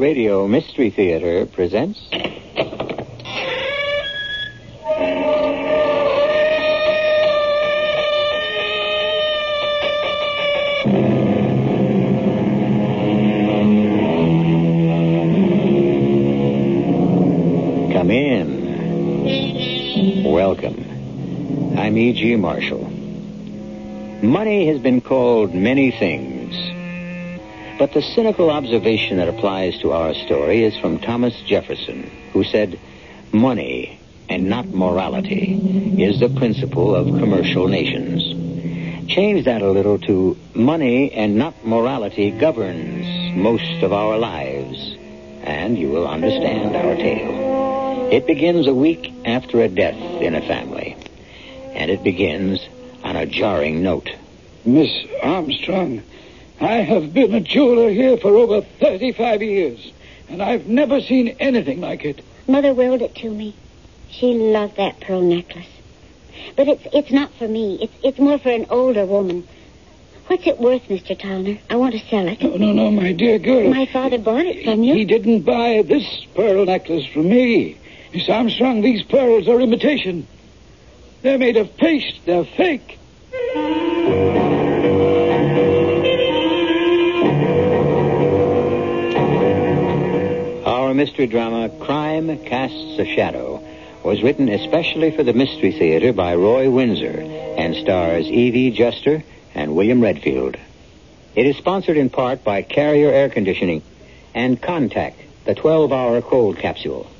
Radio Mystery Theater presents. Come in. Welcome. I'm E.G. Marshall. Money has been called many things. But the cynical observation that applies to our story is from Thomas Jefferson, who said, Money and not morality is the principle of commercial nations. Change that a little to money and not morality governs most of our lives, and you will understand our tale. It begins a week after a death in a family, and it begins on a jarring note. Miss Armstrong, I have been a jeweler here for over 35 years, and I've never seen anything like it. Mother willed it to me. She loved that pearl necklace. But it's it's not for me. It's it's more for an older woman. What's it worth, Mr. Towner? I want to sell it. No, no, no, my dear girl. My father bought it from you. He didn't buy this pearl necklace from me. Miss Armstrong, these pearls are imitation. They're made of paste. They're fake. Mystery drama, Crime Casts a Shadow, was written especially for the Mystery Theater by Roy Windsor and stars Evie Juster and William Redfield. It is sponsored in part by Carrier Air Conditioning and Contac, the 12 hour cold capsule.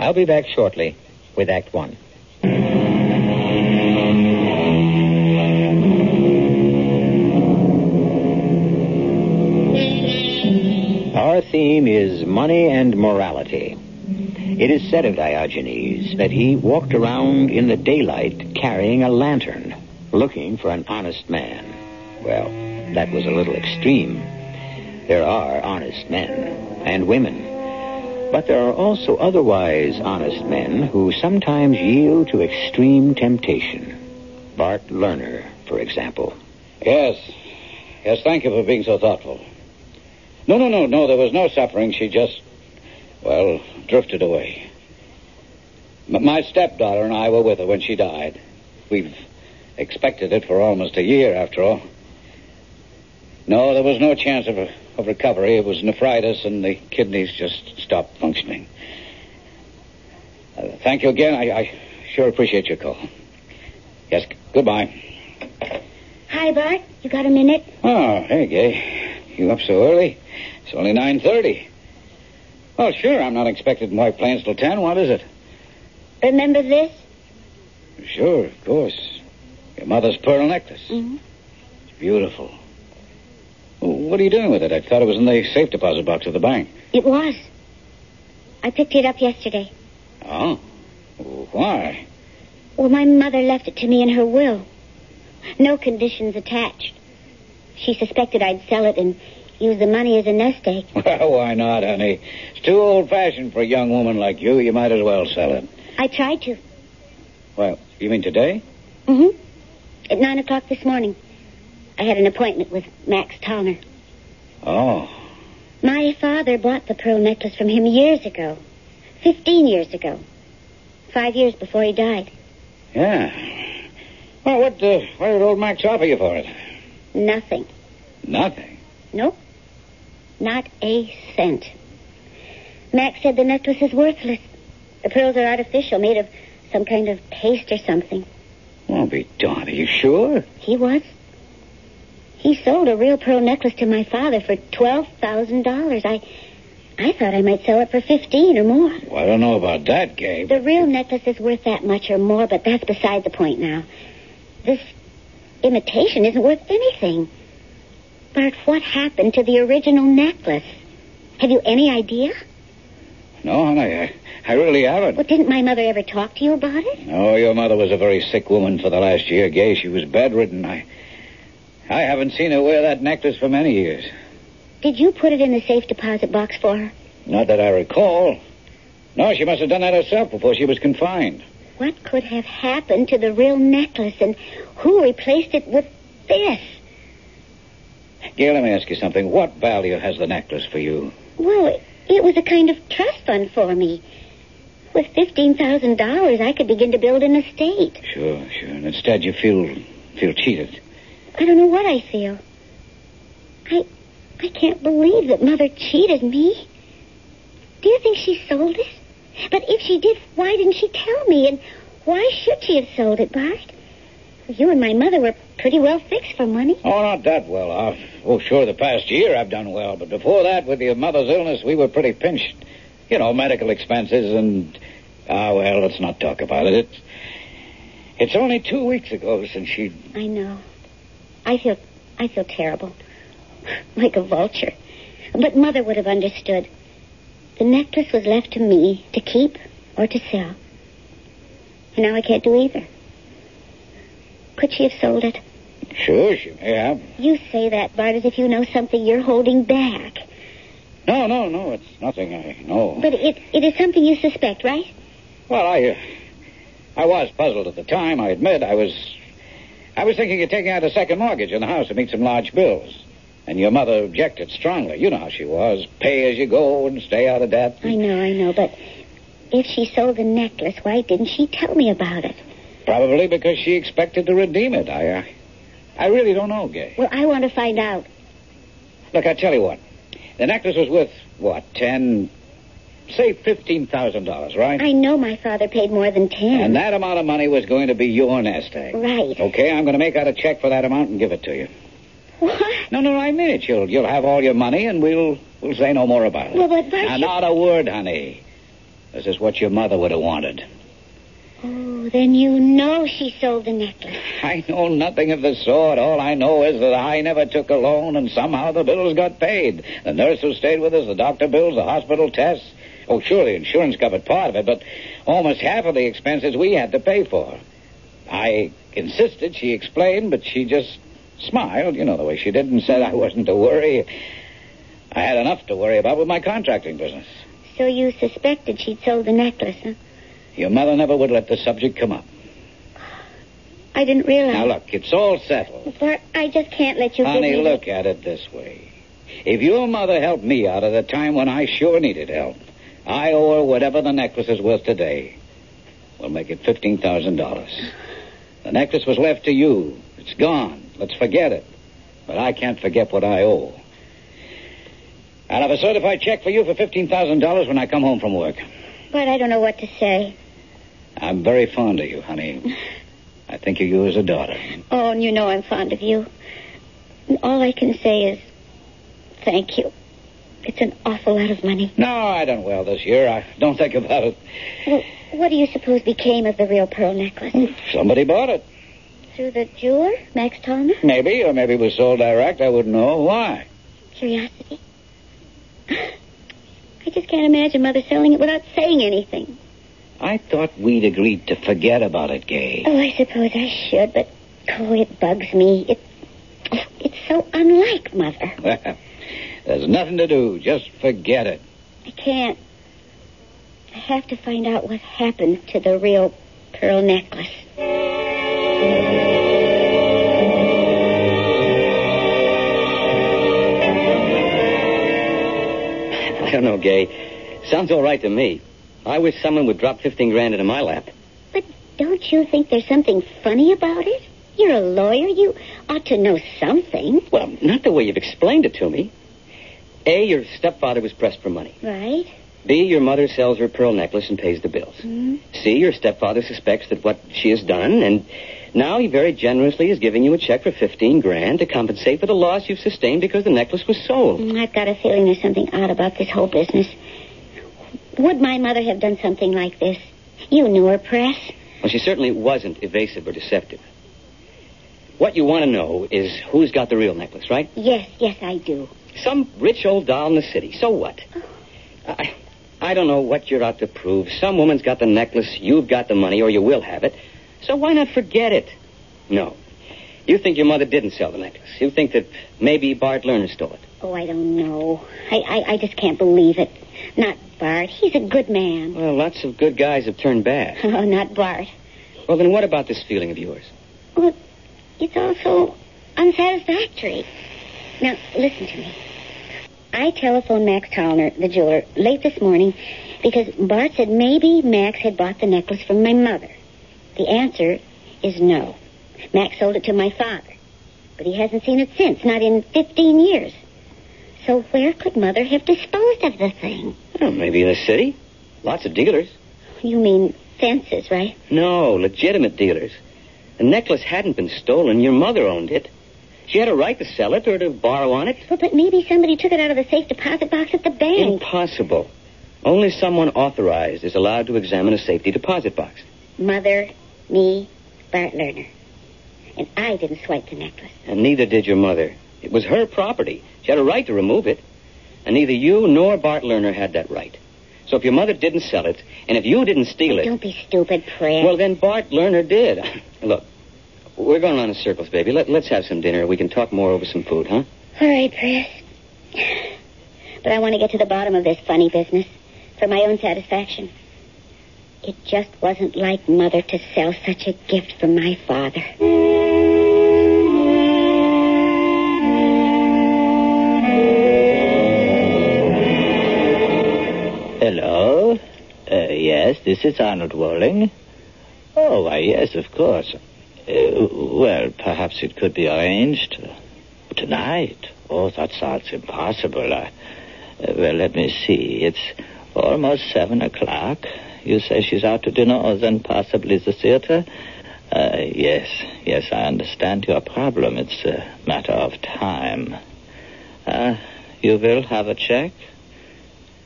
I'll be back shortly with Act One. Our theme is money and morality. It is said of Diogenes that he walked around in the daylight carrying a lantern, looking for an honest man. Well, that was a little extreme. There are honest men and women, but there are also otherwise honest men who sometimes yield to extreme temptation. Bart Lerner, for example. Yes. Yes, thank you for being so thoughtful. No, no, no, no, there was no suffering. She just, well, drifted away. My stepdaughter and I were with her when she died. We've expected it for almost a year, after all. No, there was no chance of, of recovery. It was nephritis, and the kidneys just stopped functioning. Uh, thank you again. I, I sure appreciate your call. Yes, goodbye. Hi, Bart. You got a minute? Oh, hey, Gay. You up so early? It's only 9.30. Well, sure, I'm not expected in White Plains till 10. What is it? Remember this? Sure, of course. Your mother's pearl necklace. Mhm. It's beautiful. Well, what are you doing with it? I thought it was in the safe deposit box of the bank. It was. I picked it up yesterday. Oh? Why? Well, my mother left it to me in her will. No conditions attached. She suspected I'd sell it and use the money as a nest egg. Well, why not, honey? It's too old-fashioned for a young woman like you. You might as well sell it. I tried to. Well, you mean today? Mm-hmm. At nine o'clock this morning, I had an appointment with Max Towner. Oh. My father bought the pearl necklace from him years ago. Fifteen years ago. Five years before he died. Yeah. Well, what, uh, what did old Max offer you for it? Nothing. Nothing. Nope. Not a cent. Max said the necklace is worthless. The pearls are artificial, made of some kind of paste or something. Well, be darned. Are you sure? He was. He sold a real pearl necklace to my father for twelve thousand dollars. I I thought I might sell it for fifteen or more. Well, I don't know about that, Gabe. The real necklace is worth that much or more, but that's beside the point now. This imitation isn't worth anything. Bart, what happened to the original necklace? Have you any idea? No, honey, I, I really haven't. Well, didn't my mother ever talk to you about it? No, your mother was a very sick woman for the last year, Gay. She was bedridden. I, I haven't seen her wear that necklace for many years. Did you put it in the safe deposit box for her? Not that I recall. No, she must have done that herself before she was confined. What could have happened to the real necklace, and who replaced it with this? Gail, let me ask you something. What value has the necklace for you? Well, it, It was a kind of trust fund for me. With $15,000, I could begin to build an estate. Sure, sure. And instead you feel feel cheated. I don't know what I feel. I I can't believe that Mother cheated me. Do you think she sold it? But if she did, why didn't she tell me? And why should she have sold it, Bart? You and my mother were pretty well fixed for money. Oh, not that well off. Oh, sure, the past year I've done well, but before that, with your mother's illness, we were pretty pinched. You know, medical expenses and ah, well, let's not talk about it. It's it's only two weeks ago since she. I know. I feel I feel terrible. Like a vulture. But Mother would have understood. The necklace was left to me to keep or to sell. And now I can't do either. Could she have sold it? Sure, she may have. You say that, Bart, as if you know something you're holding back. No, no, no, it's nothing I know. But it, it is something you suspect, right? Well, I, uh, I was puzzled at the time. I admit I was, I was thinking of taking out a second mortgage on the house to meet some large bills. And your mother objected strongly. You know how she was. Pay as you go and stay out of debt. I know, I know, but if she sold the necklace, why didn't she tell me about it? Probably because she expected to redeem it. I, uh, I really don't know, Gay. Well, I want to find out. Look, I tell you what. The necklace was worth what? Ten, say fifteen thousand dollars, right? I know my father paid more than ten. And that amount of money was going to be your nest egg. Right. Okay, I'm going to make out a check for that amount and give it to you. What? No, no, I mean it. You'll you'll have all your money, and we'll we'll say no more about it. Well, but now, you- not a word, honey. This is what your mother would have wanted. Oh, then you know she sold the necklace. I know nothing of the sort. All I know is that I never took a loan, and somehow the bills got paid. The nurse who stayed with us, the doctor bills, the hospital tests. Oh, sure, the insurance covered part of it, but almost half of the expenses we had to pay for. I insisted, she explained, but she just smiled, you know the way she did, and said I wasn't to worry. I had enough to worry about with my contracting business. So you suspected she'd sold the necklace, huh? Your mother never would let the subject come up. I didn't realize. Now, look, it's all settled. Bart, I just can't let you Honey, look at it this way. If your mother helped me out at a time when I sure needed help, I owe her whatever the necklace is worth today. We'll make it $15,000. The necklace was left to you. It's gone. Let's forget it. But I can't forget what I owe. I'll have a certified check for you for $15,000 when I come home from work. But I don't know what to say. I'm very fond of you, honey. I think of you as a daughter. Oh, and you know I'm fond of you. And all I can say is thank you. It's an awful lot of money. No, I done well this year. I don't think about it. Well, what do you suppose became of the real pearl necklace? Hmm, somebody bought it. Through the jeweler, Max Tallner? Maybe, or maybe it was sold direct. I wouldn't know. Why? Curiosity? I just can't imagine Mother selling it without saying anything. I thought we'd agreed to forget about it, Gay. Oh, I suppose I should, but oh, it bugs me. It, it's so unlike Mother. Well, There's nothing to do. Just forget it. I can't. I have to find out what happened to the real pearl necklace. I don't know, Gay. Sounds all right to me. I wish someone would drop 15 grand into my lap. But don't you think there's something funny about it? You're a lawyer. You ought to know something, Well, not the way you've explained it to me. A, your stepfather was pressed for money. right? B, your mother sells her pearl necklace and pays the bills. Hmm? C, your stepfather suspects that what she has done, and now he very generously is giving you a check for 15 grand to compensate for the loss you've sustained because the necklace was sold. Mm, I've got a feeling there's something odd about this whole business. Would my mother have done something like this? You knew her, Press. Well, she certainly wasn't evasive or deceptive. What you want to know is who's got the real necklace, right? Yes, yes, I do. Some rich old doll in the city. So what? Oh. I, I don't know what you're out to prove. Some woman's got the necklace, you've got the money, or you will have it. So why not forget it? No. You think your mother didn't sell the necklace. You think that maybe Bart Lerner stole it. Oh, I don't know. I, I, I just can't believe it. Not Bart. He's a good man. Well, lots of good guys have turned bad. Oh, not Bart. Well, then what about this feeling of yours? Well, it's also unsatisfactory. Now, listen to me. I telephoned Max Tallner, the jeweler, late this morning because Bart said maybe Max had bought the necklace from my mother. The answer is no. Max sold it to my father, but he hasn't seen it since, not in 15 years. So where could Mother have disposed of the thing? Well, maybe in the city. Lots of dealers. You mean fences, right? No, legitimate dealers. The necklace hadn't been stolen. Your mother owned it. She had a right to sell it or to borrow on it. Well, but maybe somebody took it out of the safe deposit box at the bank. Impossible. Only someone authorized is allowed to examine a safety deposit box. Mother, me, Bart Lerner. And I didn't swipe the necklace. And neither did your mother. It was her property. She had a right to remove it. And neither you nor Bart Lerner had that right. So if your mother didn't sell it, and if you didn't steal it, Don't be stupid, Fred. well, then Bart Lerner did. Look, we're going around in circles, baby. Let, let's have some dinner. We can talk more over some food, huh? All right, Chris. But I want to get to the bottom of this funny business for my own satisfaction. It just wasn't like Mother to sell such a gift for my father. Yes, this is Arnold Walling. Oh, why, yes, of course. Uh, well, perhaps it could be arranged. Tonight? Oh, that sounds impossible. Uh, well, let me see. It's almost seven o'clock. You say she's out to dinner or then possibly the theater? Uh, yes, yes, I understand your problem. It's a matter of time. Uh, you will have a check?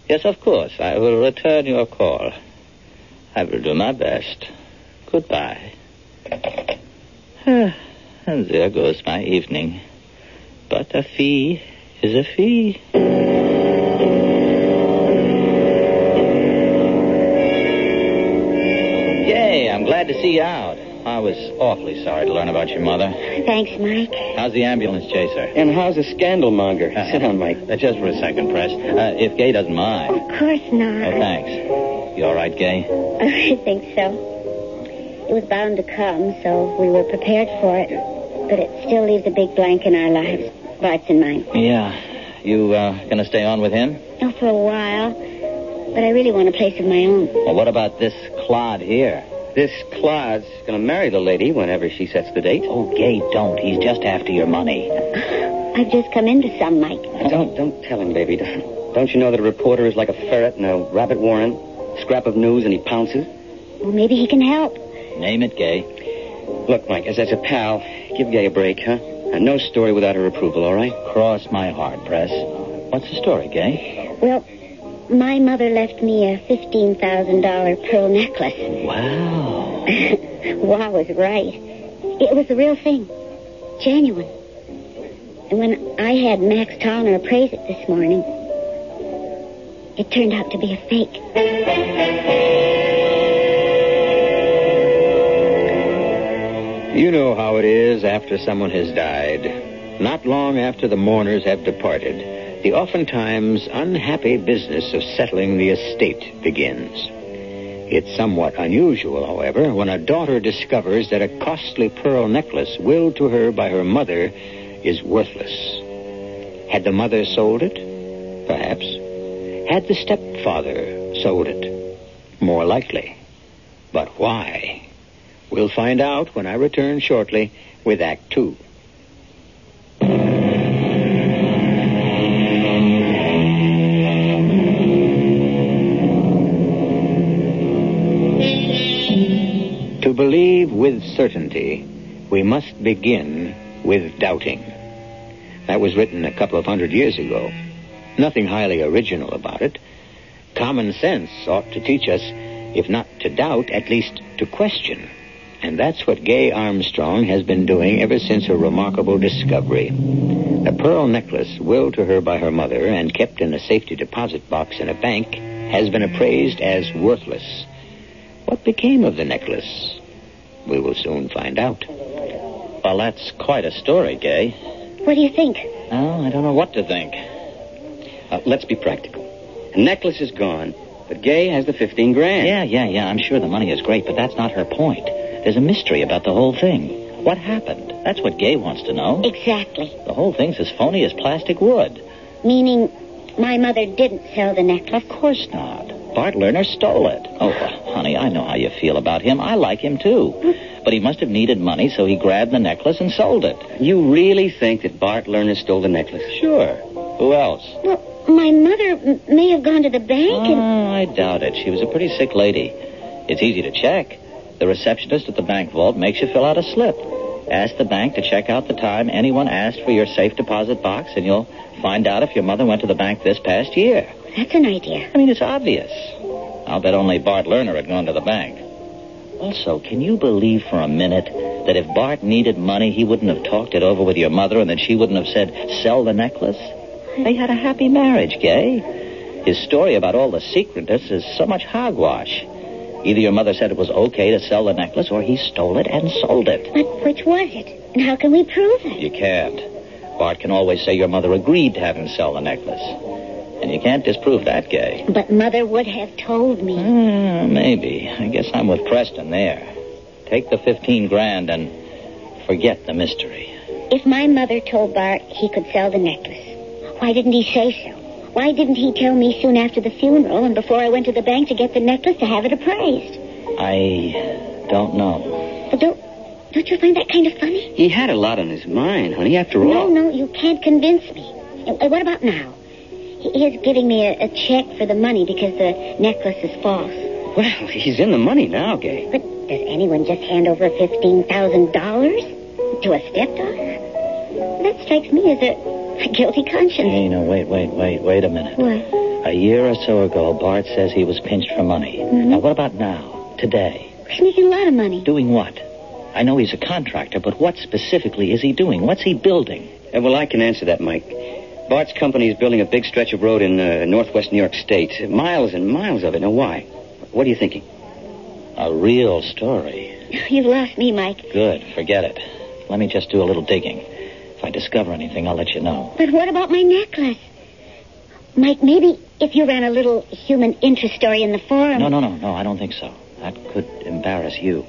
Yes, of course. I will return your call. I will do my best. Goodbye. and there goes my evening. But a fee is a fee. Yay, I'm glad to see you out. I was awfully sorry to learn about your mother. Thanks, Mike. How's the ambulance chaser? And how's the scandal monger? Uh, Sit down, Mike. Uh, just for a second, Press. Uh, if Gay doesn't mind. Of course not. Oh, not. thanks. You all right, Gay? I think so. It was bound to come, so we were prepared for it. But it still leaves a big blank in our lives. Bart's and mine. Yeah. You uh, gonna stay on with him? Oh, for a while. But I really want a place of my own. Well, what about this clod here? This Claude's going to marry the lady whenever she sets the date. Oh, Gay, don't. He's just after your money. I've just come into some, Mike. Don't don't tell him, baby. Don't, don't you know that a reporter is like a ferret in a rabbit warren? Scrap of news and he pounces. Well, maybe he can help. Name it, Gay. Look, Mike, as, as a pal, give Gay a break, huh? And no story without her approval, all right? Cross my heart, Press. What's the story, Gay? Well, my mother left me a $15,000 pearl necklace. Wow. wow was right. It was the real thing. Genuine. And when I had Max Tallner appraise it this morning, it turned out to be a fake. You know how it is after someone has died. Not long after the mourners have departed, the oftentimes unhappy business of settling the estate begins. It's somewhat unusual, however, when a daughter discovers that a costly pearl necklace willed to her by her mother is worthless. Had the mother sold it? Perhaps. Had the stepfather sold it? More likely. But why? We'll find out when I return shortly with Act Two. To believe with certainty, we must begin with doubting. That was written a couple of hundred years ago. Nothing highly original about it. Common sense ought to teach us, if not to doubt, at least to question. And that's what Gay Armstrong has been doing ever since her remarkable discovery. The pearl necklace willed to her by her mother and kept in a safety deposit box in a bank has been appraised as worthless. What became of the necklace? We will soon find out. Well, that's quite a story, Gay. What do you think? Oh, I don't know what to think. Uh, let's be practical. The necklace is gone, but Gay has the 15 grand. Yeah, yeah, yeah. I'm sure the money is great, but that's not her point. There's a mystery about the whole thing. What happened? That's what Gay wants to know. Exactly. The whole thing's as phony as plastic wood. Meaning my mother didn't sell the necklace. Of course not. Bart Lerner stole it. Oh, honey, I know how you feel about him. I like him, too. But he must have needed money, so he grabbed the necklace and sold it. You really think that Bart Lerner stole the necklace? Sure. Who else? Well, my mother m- may have gone to the bank and. Oh, I doubt it. She was a pretty sick lady. It's easy to check. The receptionist at the bank vault makes you fill out a slip. Ask the bank to check out the time anyone asked for your safe deposit box, and you'll find out if your mother went to the bank this past year. That's an idea. I mean, it's obvious. I'll bet only Bart Lerner had gone to the bank. Also, can you believe for a minute that if Bart needed money, he wouldn't have talked it over with your mother and that she wouldn't have said, sell the necklace? They had a happy marriage, Gay. His story about all the secretness is so much hogwash. Either your mother said it was okay to sell the necklace or he stole it and sold it. But which was it? And how can we prove it? You can't. Bart can always say your mother agreed to have him sell the necklace. And you can't disprove that, Gay. But mother would have told me. Uh, maybe. I guess I'm with Preston there. Take the 15 grand and forget the mystery. If my mother told Bart he could sell the necklace, why didn't he say so? Why didn't he tell me soon after the funeral and before I went to the bank to get the necklace to have it appraised? I don't know. But don't, don't you find that kind of funny? He had a lot on his mind, honey, after No, all. no, no, you can't convince me. What about now? He he is giving me a, a check for the money because the necklace is false. Well, he's in the money now, Gay. But does anyone just hand over $15,000 to a stepdaughter? That strikes me as a, a guilty conscience. Hey, no, wait, wait, wait, wait a minute. What? A year or so ago, Bart says he was pinched for money. Now, what about now? Today? He's making a lot of money. Doing what? I know he's a contractor, but what specifically is he doing? What's he building? Uh, well, I can answer that, Mike. Bart's company is building a big stretch of road in uh, northwest New York State. Miles and miles of it. Now, why? What are you thinking? A real story. You've lost me, Mike. Good, forget it. Let me just do a little digging. If I discover anything, I'll let you know. But what about my necklace? Mike, maybe if you ran a little human interest story in the forum. No, no, no, no, I don't think so. That could embarrass you.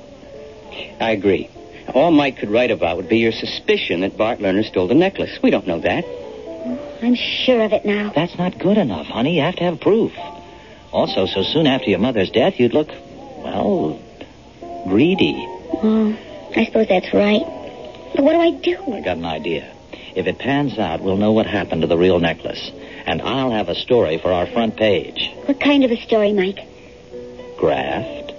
I agree. All Mike could write about would be your suspicion that Bart Lerner stole the necklace. We don't know that. I'm sure of it now. That's not good enough, honey. You have to have proof. Also, so soon after your mother's death, you'd look, well, greedy. Oh, I suppose that's right. But what do I do? I got an idea. If it pans out, we'll know what happened to the real necklace. And I'll have a story for our front page. What kind of a story, Mike? Graft.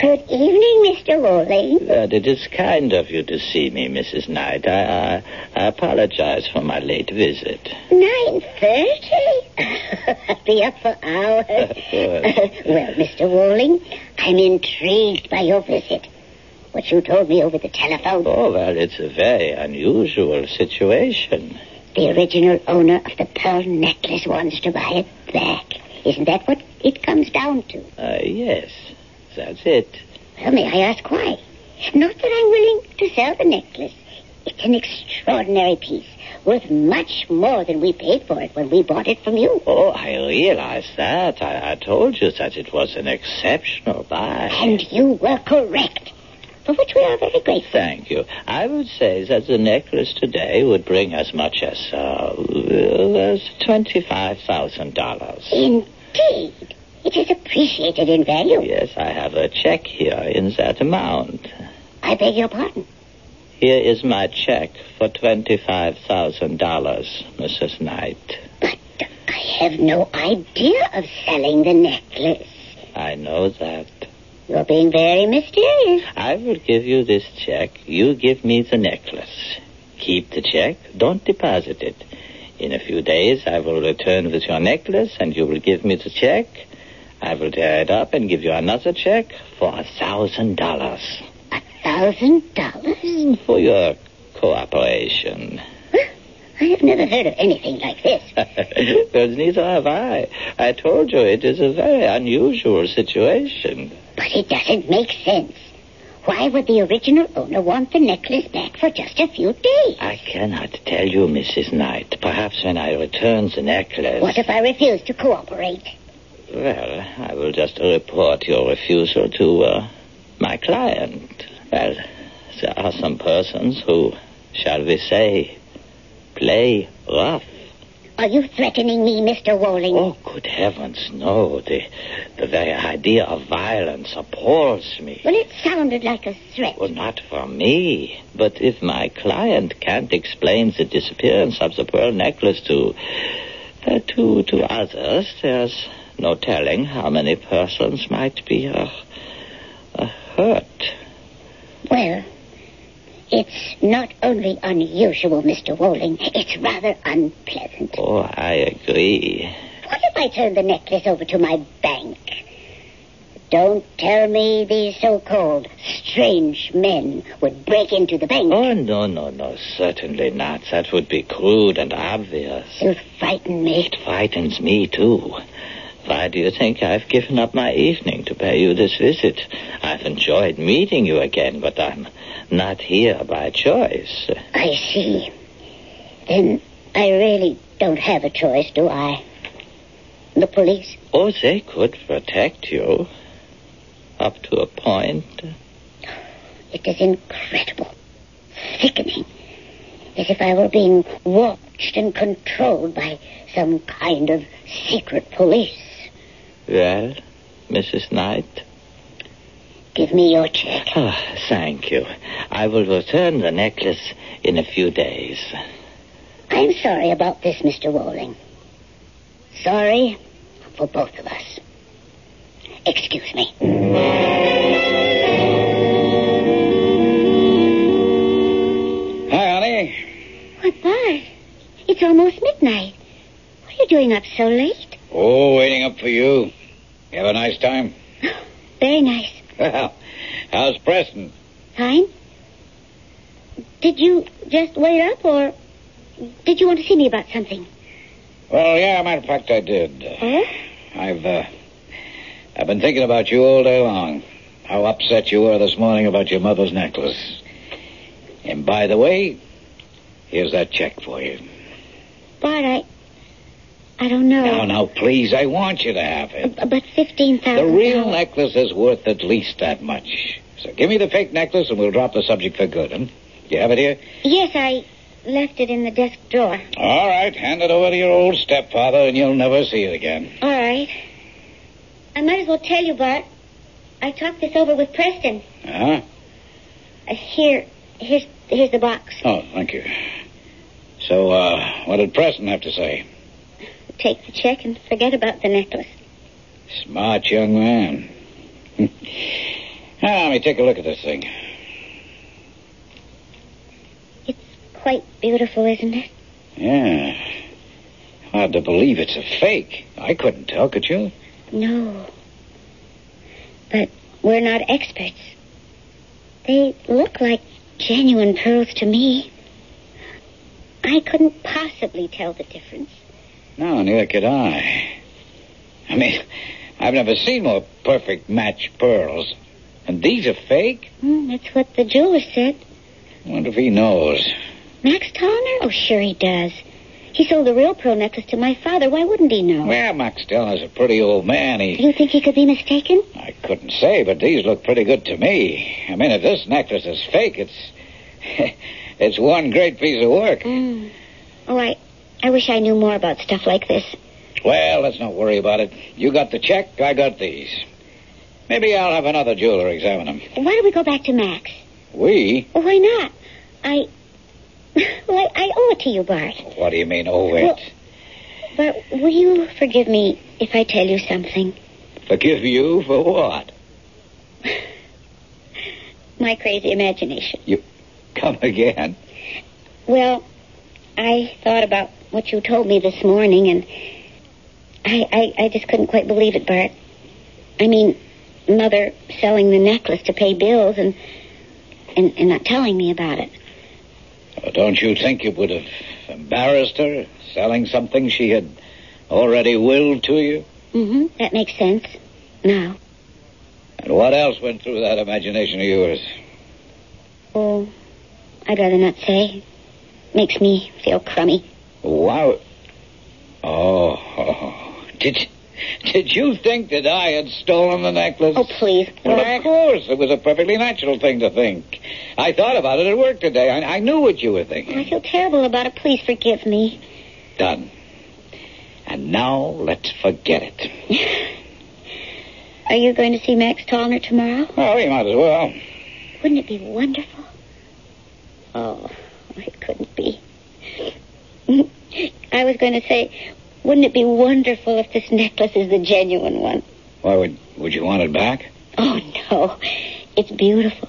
Good evening, Mr. Worley. That it is kind of you to see me, Mrs. Knight. I, I, I apologize for my late visit. Nine thirty? Be up for hours. well, Mr. Walling, I'm intrigued by your visit. What you told me over the telephone. Oh, well, it's a very unusual situation. The original owner of the pearl necklace wants to buy it back. Isn't that what it comes down to? Uh, yes, that's it. Well, may I ask why? Not that I'm willing to sell the necklace. It's an extraordinary piece, worth much more than we paid for it when we bought it from you. Oh, I realize that. I, I told you that it was an exceptional buy. And you were correct, for which we are very grateful. Thank you. I would say that the necklace today would bring as much as, uh, as $25,000. Indeed. It is appreciated in value. Yes, I have a check here in that amount. I beg your pardon. Here is my check for $25,000, Mrs. Knight. But I have no idea of selling the necklace. I know that. You're being very mysterious. I will give you this check. You give me the necklace. Keep the check. Don't deposit it. In a few days, I will return with your necklace, and you will give me the check. I will tear it up and give you another check for a thousand dollars A thousand dollars? Mm, for your cooperation. I have never heard of anything like this. well, neither have I. I told you it is a very unusual situation. But it doesn't make sense. Why would the original owner want the necklace back for just a few days? I cannot tell you, Mrs. Knight. Perhaps when I return the necklace. What if I refuse to cooperate? Well, I will just report your refusal to uh, my client. Well, there are some persons who shall we say, play rough. Are you threatening me, Mr. Walling? Oh, good heavens, no. The, the very idea of violence appalls me. Well, it sounded like a threat. Well, not for me. But if my client can't explain the disappearance of the pearl necklace to, uh, to, to others, there's no telling how many persons might be uh, uh, hurt. Well, it's not only unusual, Mr. Walling. It's rather unpleasant. Oh, I agree. What if I turn the necklace over to my bank? Don't tell me these so-called strange men would break into the bank. Oh, no, no, no, certainly not. That would be crude and obvious. You frighten me. It frightens me, too. Why do you think I've given up my evening to pay you this visit? I've enjoyed meeting you again, but I'm not here by choice. I see. Then I really don't have a choice, do I? The police? Oh, they could protect you. Up to a point. It is incredible. Sickening. As if I were being watched and controlled by some kind of secret police. Well, Mrs. Knight? Give me your check. Oh, ah, thank you. I will return the necklace in a few days. I'm sorry about this, Mr. Walling. Sorry for both of us. Excuse me. Hi, honey. What, Bart? It's almost midnight. What are you doing up so late? Oh, waiting up for you. You have a nice time? Very nice. Well, how's Preston? Fine. Did you just wait up, or did you want to see me about something? Well, yeah, matter of fact, I did. Huh? I've, uh, I've been thinking about you all day long. How upset you were this morning about your mother's necklace. And by the way, here's that check for you. Bart, I, I don't know. Now, now, please, I want you to have it. But fifteen The real necklace is worth at least that much. So give me the fake necklace and we'll drop the subject for good, huh? Do you have it here? Yes, I left it in the desk drawer. All right, hand it over to your old stepfather and you'll never see it again. All right. I might as well tell you, Bart. I talked this over with Preston. Huh? Uh, here, here's here's the box. Oh, thank you. So, uh, what did Preston have to say? Take the check and forget about the necklace. Smart young man. now, ah, let me take a look at this thing. It's quite beautiful, isn't it? Yeah. Hard to believe it's a fake. I couldn't tell, could you? No. But we're not experts. They look like genuine pearls to me. I couldn't possibly tell the difference. No, neither could I. I mean, I've never seen more perfect match pearls. And these are fake? Hmm, that's what the jeweler said. I wonder if he knows. Max Towner? Oh, sure he does. He sold the real pearl necklace to my father. Why wouldn't he know? Well, Max Dillon's a pretty old man. He, You think he could be mistaken? I couldn't say, but these look pretty good to me. I mean, if this necklace is fake, it's, it's one great piece of work. Mm. Oh, I, I wish I knew more about stuff like this. Well, let's not worry about it. You got the check, I got these. Maybe I'll have another jeweler examine them. Why don't we go back to Max? We? Well, why not? I, well, I, I owe it to you, Bart. What do you mean, owe it? Well- But will you forgive me if I tell you something? Forgive you for what? My crazy imagination. You. Come again. Well, I thought about what you told me this morning, and I, I, I just couldn't quite believe it, Bart. I mean, Mother selling the necklace to pay bills and, and, and not telling me about it. Oh, don't you think it would have embarrassed her, selling something she had already willed to you? Mm-hmm. That makes sense. Now. And what else went through that imagination of yours? Oh, I'd rather not say. Makes me feel crummy. Wow. Oh, oh. Did Did you think that I had stolen the necklace? Oh, please, Well, of course. It was a perfectly natural thing to think. I thought about it at work today. I, I knew what you were thinking. I feel terrible about it. Please forgive me. Done. And now let's forget it. Are you going to see Max Tallner tomorrow? Oh, well, you might as well. Wouldn't it be wonderful? Oh, it couldn't be. I was going to say, wouldn't it be wonderful if this necklace is the genuine one? Why would would you want it back? Oh, no. It's beautiful.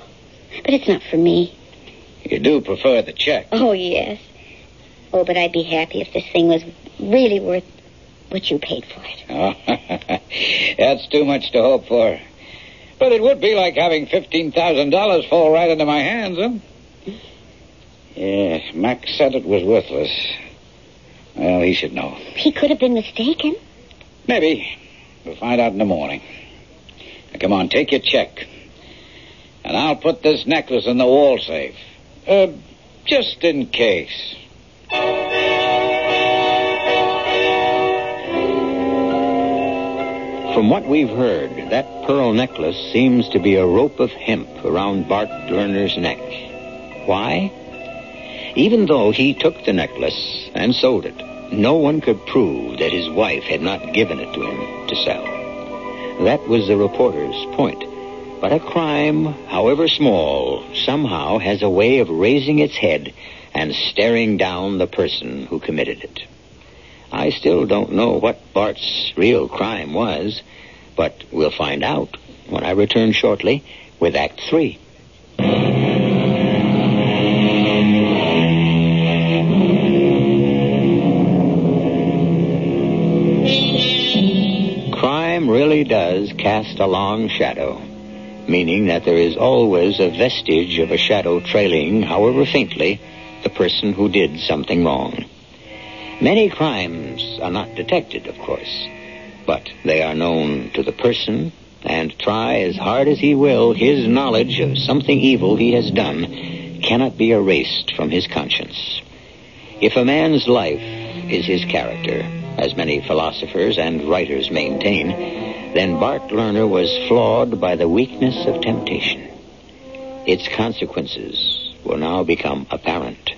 But it's not for me. You do prefer the check. Oh, yes. Oh, but I'd be happy if this thing was really worth what you paid for it. Oh, that's too much to hope for. But it would be like having fifteen thousand dollars fall right into my hands, huh? Yes, Max said it was worthless. Well, he should know. He could have been mistaken. Maybe. We'll find out in the morning. Now, come on, take your check. And I'll put this necklace in the wall safe. Uh, just in case. From what we've heard, that pearl necklace seems to be a rope of hemp around Bart Lerner's neck. Why? Even though he took the necklace and sold it, no one could prove that his wife had not given it to him to sell. That was the reporter's point. But a crime, however small, somehow has a way of raising its head and staring down the person who committed it. I still don't know what Bart's real crime was, but we'll find out when I return shortly with Act Three. Really does cast a long shadow, meaning that there is always a vestige of a shadow trailing, however faintly, the person who did something wrong. Many crimes are not detected, of course, but they are known to the person, and try as hard as he will, his knowledge of something evil he has done cannot be erased from his conscience. If a man's life is his character, as many philosophers and writers maintain, then Bart Lerner was flawed by the weakness of temptation. Its consequences will now become apparent.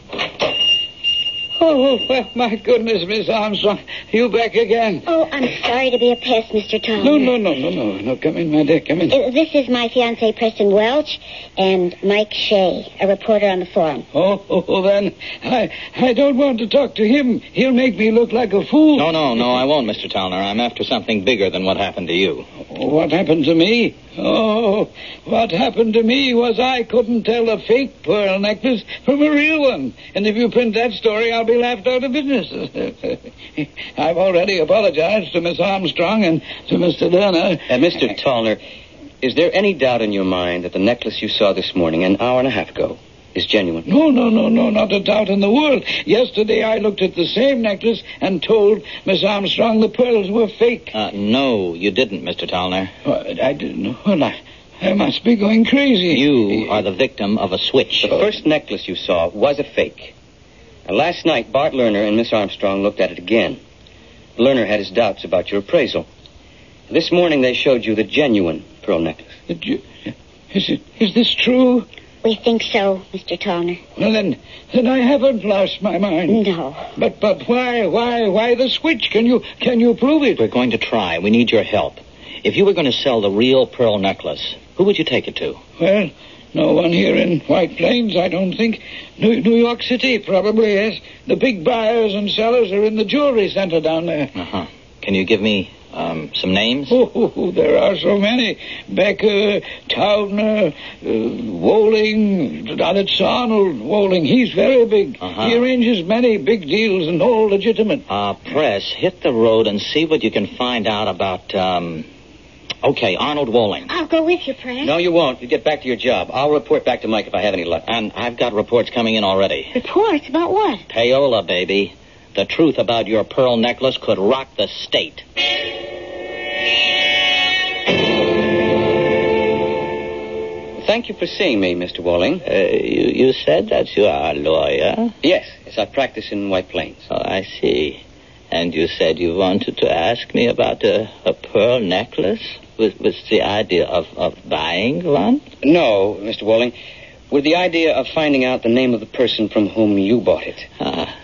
Oh, well, my goodness, Miss Armstrong. You back again? Oh, I'm sorry to be a pest, Mr. Tallner. No, no, no, no, no. No, come in, my dear. Come in. Uh, This is my fiancé, Preston Welch, and Mike Shea, a reporter on the forum. Oh, oh, oh, then I, I don't want to talk to him. He'll make me look like a fool. No, no, no, I won't, Mr. Towner. I'm after something bigger than what happened to you. What happened to me? Oh, what happened to me was I couldn't tell a fake pearl necklace from a real one. And if you print that story, I'll be laughed out of business. I've already apologized to Miss Armstrong and to Mr. Lerner. Uh, Mr. Tallner, is there any doubt in your mind that the necklace you saw this morning, an hour and a half ago, is genuine? No, no, no, no, not a doubt in the world. Yesterday I looked at the same necklace and told Miss Armstrong the pearls were fake. Uh, no, you didn't, Mr. Towner. Well, I didn't. Well, I, I must be going crazy. You are the victim of a switch. The first necklace you saw was a fake. And last night, Bart Lerner and Miss Armstrong looked at it again. Lerner had his doubts about your appraisal. This morning, they showed you the genuine pearl necklace. Uh, Did Is it? Is this true? We think so, Mr. Tallner. Well, then, then I haven't lost my mind. No. But, but why, why, why the switch? Can you, can you prove it? We're going to try. We need your help. If you were going to sell the real pearl necklace, who would you take it to? Well, no one here in White Plains, I don't think. New, New York City, probably, yes. The big buyers and sellers are in the jewelry center down there. Uh-huh. Can you give me um, some names? Oh, there are so many. Becker, Taubner, uh, Walling, that's Arnold Walling. He's very big. Uh-huh. He arranges many big deals and all legitimate. Uh, press, hit the road and see what you can find out about, um... Okay, Arnold Walling. I'll go with you, Press. No, you won't. You get back to your job. I'll report back to Mike if I have any luck. And I've got reports coming in already. Reports about what? Payola, baby. The truth about your pearl necklace could rock the state. Thank you for seeing me, Mr. Walling. Uh, you, you said that you are a lawyer? Yes, yes, I practice in White Plains. Oh, I see. And you said you wanted to ask me about a, a pearl necklace? Was, was the idea of, of buying one? No, Mr. Walling. With the idea of finding out the name of the person from whom you bought it. Ah,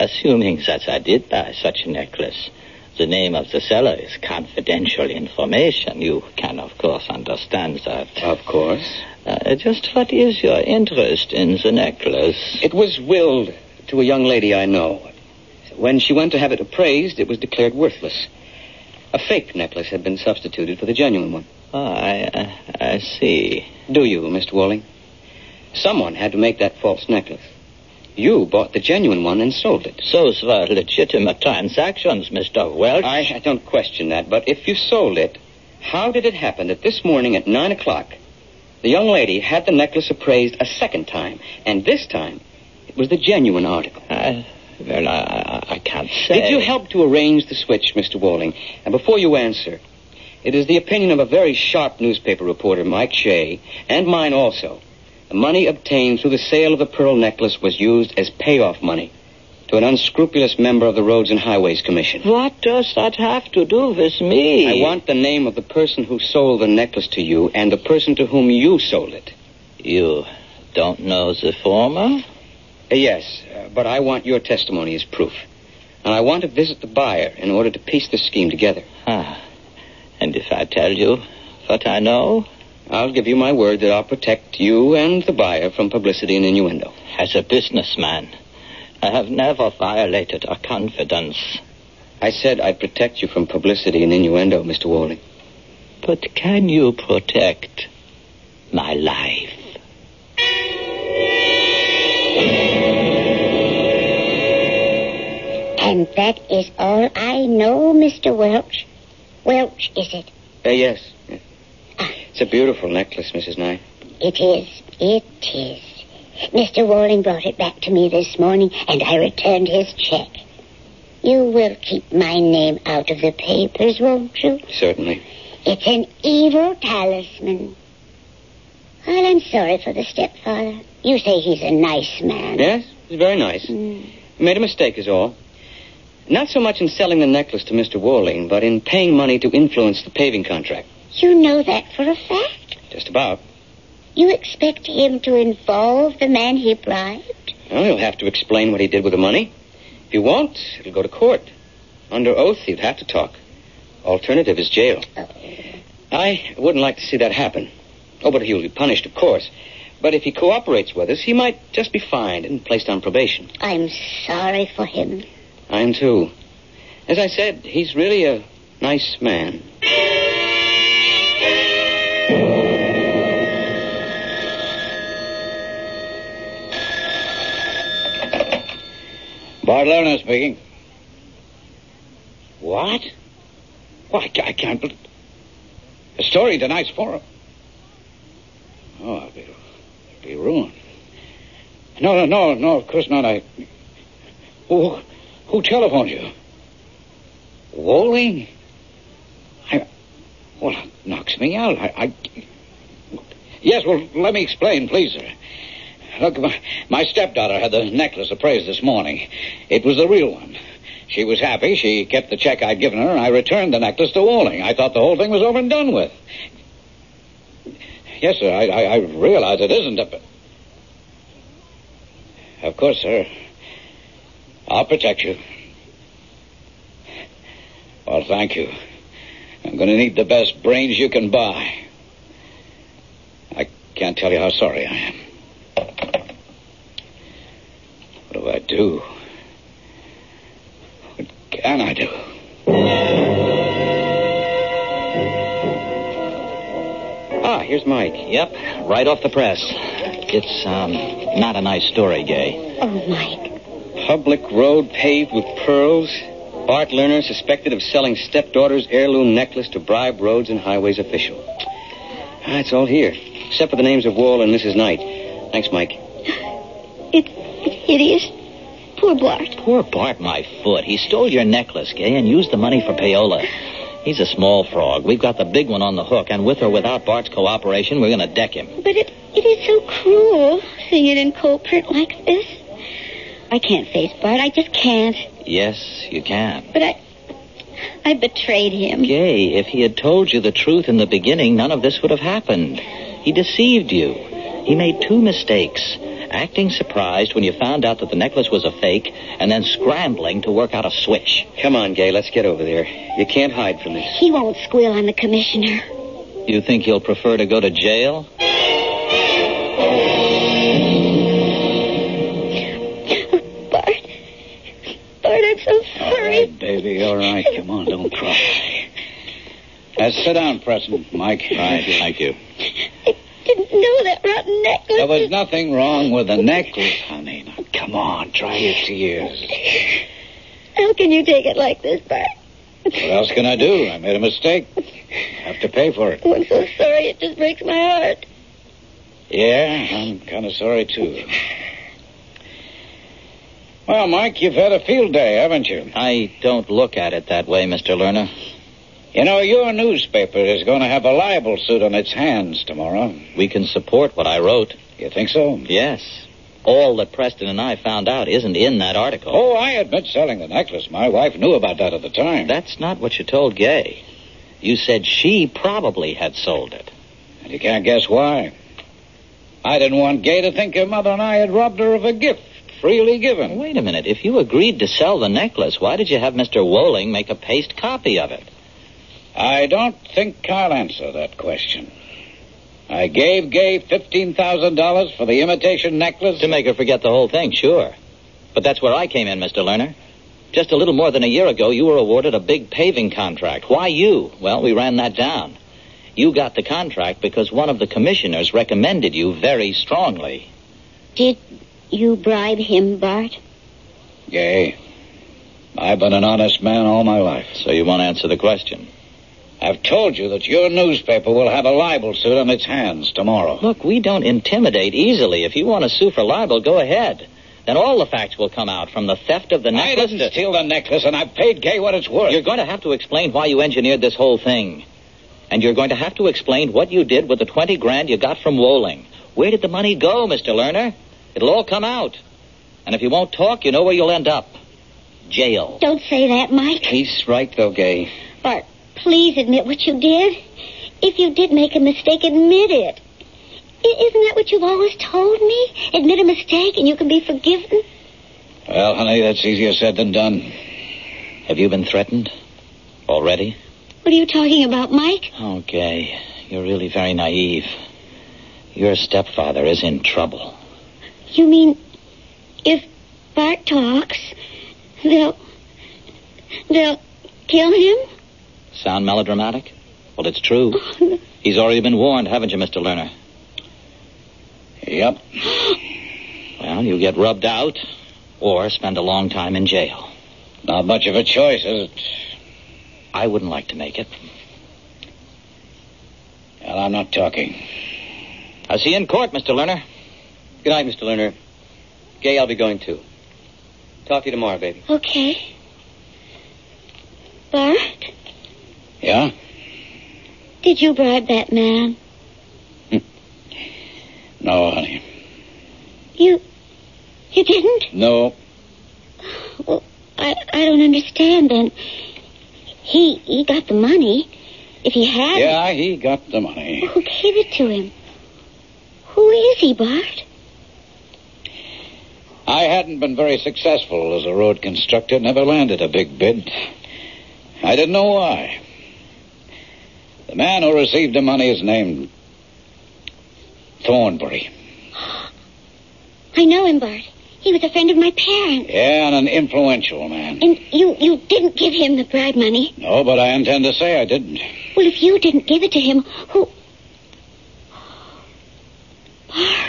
assuming that I did buy such a necklace, the name of the seller is confidential information. You can, of course, understand that. Of course. Uh, just what is your interest in the necklace? It was willed to a young lady I know. When she went to have it appraised, it was declared worthless. A fake necklace had been substituted for the genuine one. Oh, I, I, I see. Do you, Mr. Walling? Someone had to make that false necklace. You bought the genuine one and sold it. Those were legitimate transactions, Mr. Welch. I, I don't question that, but if you sold it, how did it happen that this morning at 9 o'clock, the young lady had the necklace appraised a second time, and this time it was the genuine article? I, well, I, I can't say. Did you help to arrange the switch, Mr. Walling? And before you answer, it is the opinion of a very sharp newspaper reporter, Mike Shea, and mine also. The money obtained through the sale of the pearl necklace was used as payoff money to an unscrupulous member of the Roads and Highways Commission. What does that have to do with me? I want the name of the person who sold the necklace to you and the person to whom you sold it. You don't know the former? Uh, yes, uh, but I want your testimony as proof. And I want to visit the buyer in order to piece the scheme together. Ah. And if I tell you what I know? I'll give you my word that I'll protect you and the buyer from publicity and innuendo. As a businessman, I have never violated a confidence. I said I'd protect you from publicity and innuendo, Mr. Walling. But can you protect my life? And that is all I know, Mr. Welch. Welch, is it? Uh, yes. yes. It's a beautiful necklace, Mrs. Knight. It is. It is. Mr. Walling brought it back to me this morning, and I returned his check. You will keep my name out of the papers, won't you? Certainly. It's an evil talisman. Well, I'm sorry for the stepfather. You say he's a nice man. Yes, he's very nice. Mm. Made a mistake, is all. Not so much in selling the necklace to Mr. Walling, but in paying money to influence the paving contract. You know that for a fact. Just about. You expect him to involve the man he bribed? Well, he'll have to explain what he did with the money. If he won't, it'll go to court. Under oath, he'd have to talk. Alternative is jail. Oh. I wouldn't like to see that happen. Oh, but he'll be punished, of course. But if he cooperates with us, he might just be fined and placed on probation. I'm sorry for him. I am too. As I said, he's really a nice man. Bart Lerner speaking. What? Why, I, can't believe... A story tonight's forum. Oh, I'll be, I'll be ruined. No, no, no, no, of course not. I... Who, who telephoned you? Walling? I... Well, it knocks me out. I... I... Yes, well, let me explain, please, sir. Look, my, my stepdaughter had the necklace appraised this morning. It was the real one. She was happy. She kept the check I'd given her, and I returned the necklace to Walling. I thought the whole thing was over and done with. Yes, sir, I, I, I realize it isn't, but... Of course, sir. I'll protect you. Well, thank you. I'm going to need the best brains you can buy. I can't tell you how sorry I am. What do I do? What can I do? Ah, here's Mike. Yep, right off the press. It's, um, not a nice story, Gay. Oh, Mike. Public road paved with pearls. Bart Lerner suspected of selling stepdaughter's heirloom necklace to bribe roads and highways official. Ah, it's all here, except for the names of Wall and Mrs. Knight. Thanks, Mike. It's, it's hideous. Poor Bart. Poor Bart, my foot. He stole your necklace, Gay, and used the money for payola. He's a small frog. We've got the big one on the hook, and with or without Bart's cooperation, we're going to deck him. But it, it is so cruel seeing it in cold print like this. I can't face Bart. I just can't. Yes, you can. But I. I betrayed him. Gay, if he had told you the truth in the beginning, none of this would have happened. He deceived you. He made two mistakes acting surprised when you found out that the necklace was a fake, and then scrambling to work out a switch. Come on, Gay, let's get over there. You can't hide from this. He won't squeal on the commissioner. You think he'll prefer to go to jail? Right, baby, all right. Come on, don't cry. Uh, sit down, Preston, Mike. Right, thank you. I didn't know that rotten necklace. There was nothing wrong with the necklace, honey. Now, come on, dry your tears. How can you take it like this, Bart? What else can I do? I made a mistake. Have to pay for it. Oh, I'm so sorry. It just breaks my heart. Yeah, I'm kind of sorry, too. Well, Mike, you've had a field day, haven't you? I don't look at it that way, Mr. Lerner. You know, your newspaper is going to have a libel suit on its hands tomorrow. We can support what I wrote. You think so? Yes. All that Preston and I found out isn't in that article. Oh, I admit selling the necklace. My wife knew about that at the time. That's not what you told Gay. You said she probably had sold it. And you can't guess why. I didn't want Gay to think her mother and I had robbed her of a gift freely given. Wait a minute. If you agreed to sell the necklace, why did you have Mr. Walling make a paste copy of it? I don't think I'll answer that question. I gave Gay $15,000 for the imitation necklace. To make her forget the whole thing, sure. But that's where I came in, Mr. Lerner. Just a little more than a year ago, you were awarded a big paving contract. Why you? Well, we ran that down. You got the contract because one of the commissioners recommended you very strongly. Did you bribe him, Bart? Gay, I've been an honest man all my life. So you won't answer the question. I've told you that your newspaper will have a libel suit on its hands tomorrow. Look, we don't intimidate easily. If you want to sue for libel, go ahead. Then all the facts will come out, from the theft of the I necklace didn't to... steal the necklace, and I've paid Gay what it's worth. You're going to have to explain why you engineered this whole thing. And you're going to have to explain what you did with the 20 grand you got from Walling. Where did the money go, Mr. Lerner? It'll all come out. And if you won't talk, you know where you'll end up. Jail. Don't say that, Mike. He's right, though, Gay. Bart, please admit what you did. If you did make a mistake, admit it. I- Isn't that what you've always told me? Admit a mistake and you can be forgiven? Well, honey, that's easier said than done. Have you been threatened? Already? What are you talking about, Mike? Oh, okay. You're really very naive. Your stepfather is in trouble. You mean if Bart talks, they'll. they'll kill him? Sound melodramatic? Well, it's true. He's already been warned, haven't you, Mr. Lerner? Yep. Well, you get rubbed out or spend a long time in jail. Not much of a choice, is it? I wouldn't like to make it. Well, I'm not talking. I'll see you in court, Mr. Lerner. Good night, Mr. Lerner. Gay, I'll be going too. Talk to you tomorrow, baby. Okay. Bart, Yeah? did you bribe that man? Hmm. No, honey. You. you didn't? No. Well, I, I don't understand then. He he got the money. If he had Yeah, he got the money. who gave it to him? Who is he, Bart? I hadn't been very successful as a road constructor, never landed a big bid. I didn't know why. The man who received the money is named Thornbury. I know him, Bart. He was a friend of my parents. Yeah, and an influential man. And you you didn't give him the bribe money. No, but I intend to say I didn't. Well, if you didn't give it to him, who? Bart.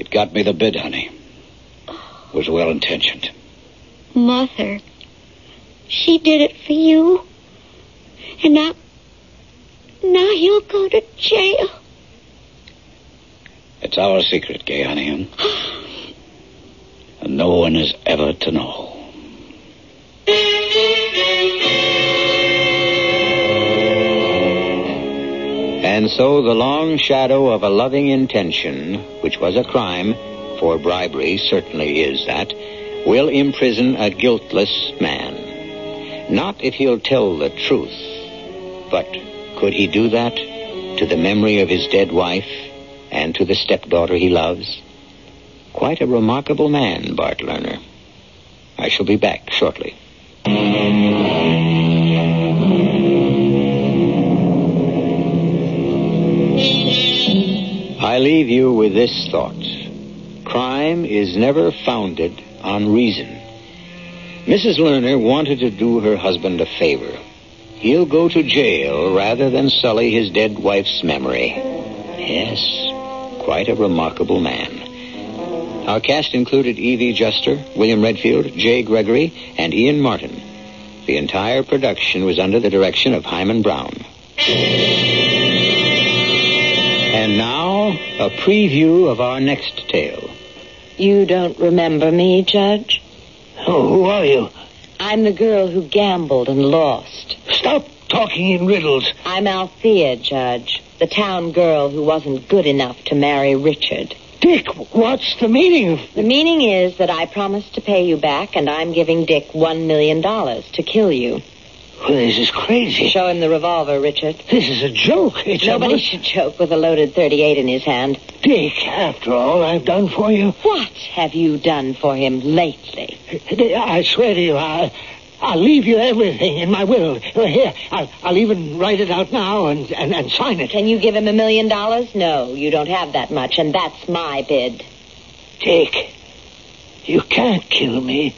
It got me the bid, honey. It Was well intentioned. Mother. She did it for you. And now. Now you'll go to jail. It's our secret, Gay, honey. And no one is ever to know. And so the long shadow of a loving intention, which was a crime, for bribery certainly is that, will imprison a guiltless man. Not if he'll tell the truth, but could he do that to the memory of his dead wife and to the stepdaughter he loves? Quite a remarkable man, Bart Lerner. I shall be back shortly. I leave you with this thought. Crime is never founded on reason. Mrs. Lerner wanted to do her husband a favor. He'll go to jail rather than sully his dead wife's memory. Yes, quite a remarkable man. Our cast included Evie Juster, William Redfield, Jay Gregory, and Ian Martin. The entire production was under the direction of Himan Brown. And now, a preview of our next tale. You don't remember me, Judge? Oh, who are you? I'm the girl who gambled and lost. Stop talking in riddles. I'm Althea, Judge. The town girl who wasn't good enough to marry Richard. Dick, what's the meaning of... The meaning is that I promised to pay you back, and I'm giving Dick one million dollars to kill you. Well, this is crazy. Show him the revolver, Richard. This is a joke. It's Nobody a... should joke with a loaded 38 in his hand. Dick, after all I've done for you, What have you done for him lately? I swear to you, I, I'll leave you everything in my will. Uh, Here, I'll, I'll even write it out now and, and, and sign it. Can you give him a million dollars? No, you don't have that much, and that's my bid. Dick, you can't kill me.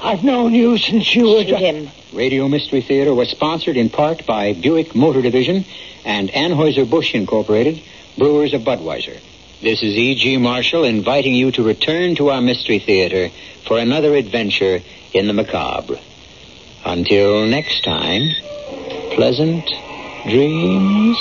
I've known you since you were... Shoot him. Radio Mystery Theater was sponsored in part by Buick Motor Division and Anheuser-Busch Incorporated, brewers of Budweiser. This is E.G. Marshall inviting you to return to our Mystery Theater for another adventure in the macabre. Until next time, pleasant dreams.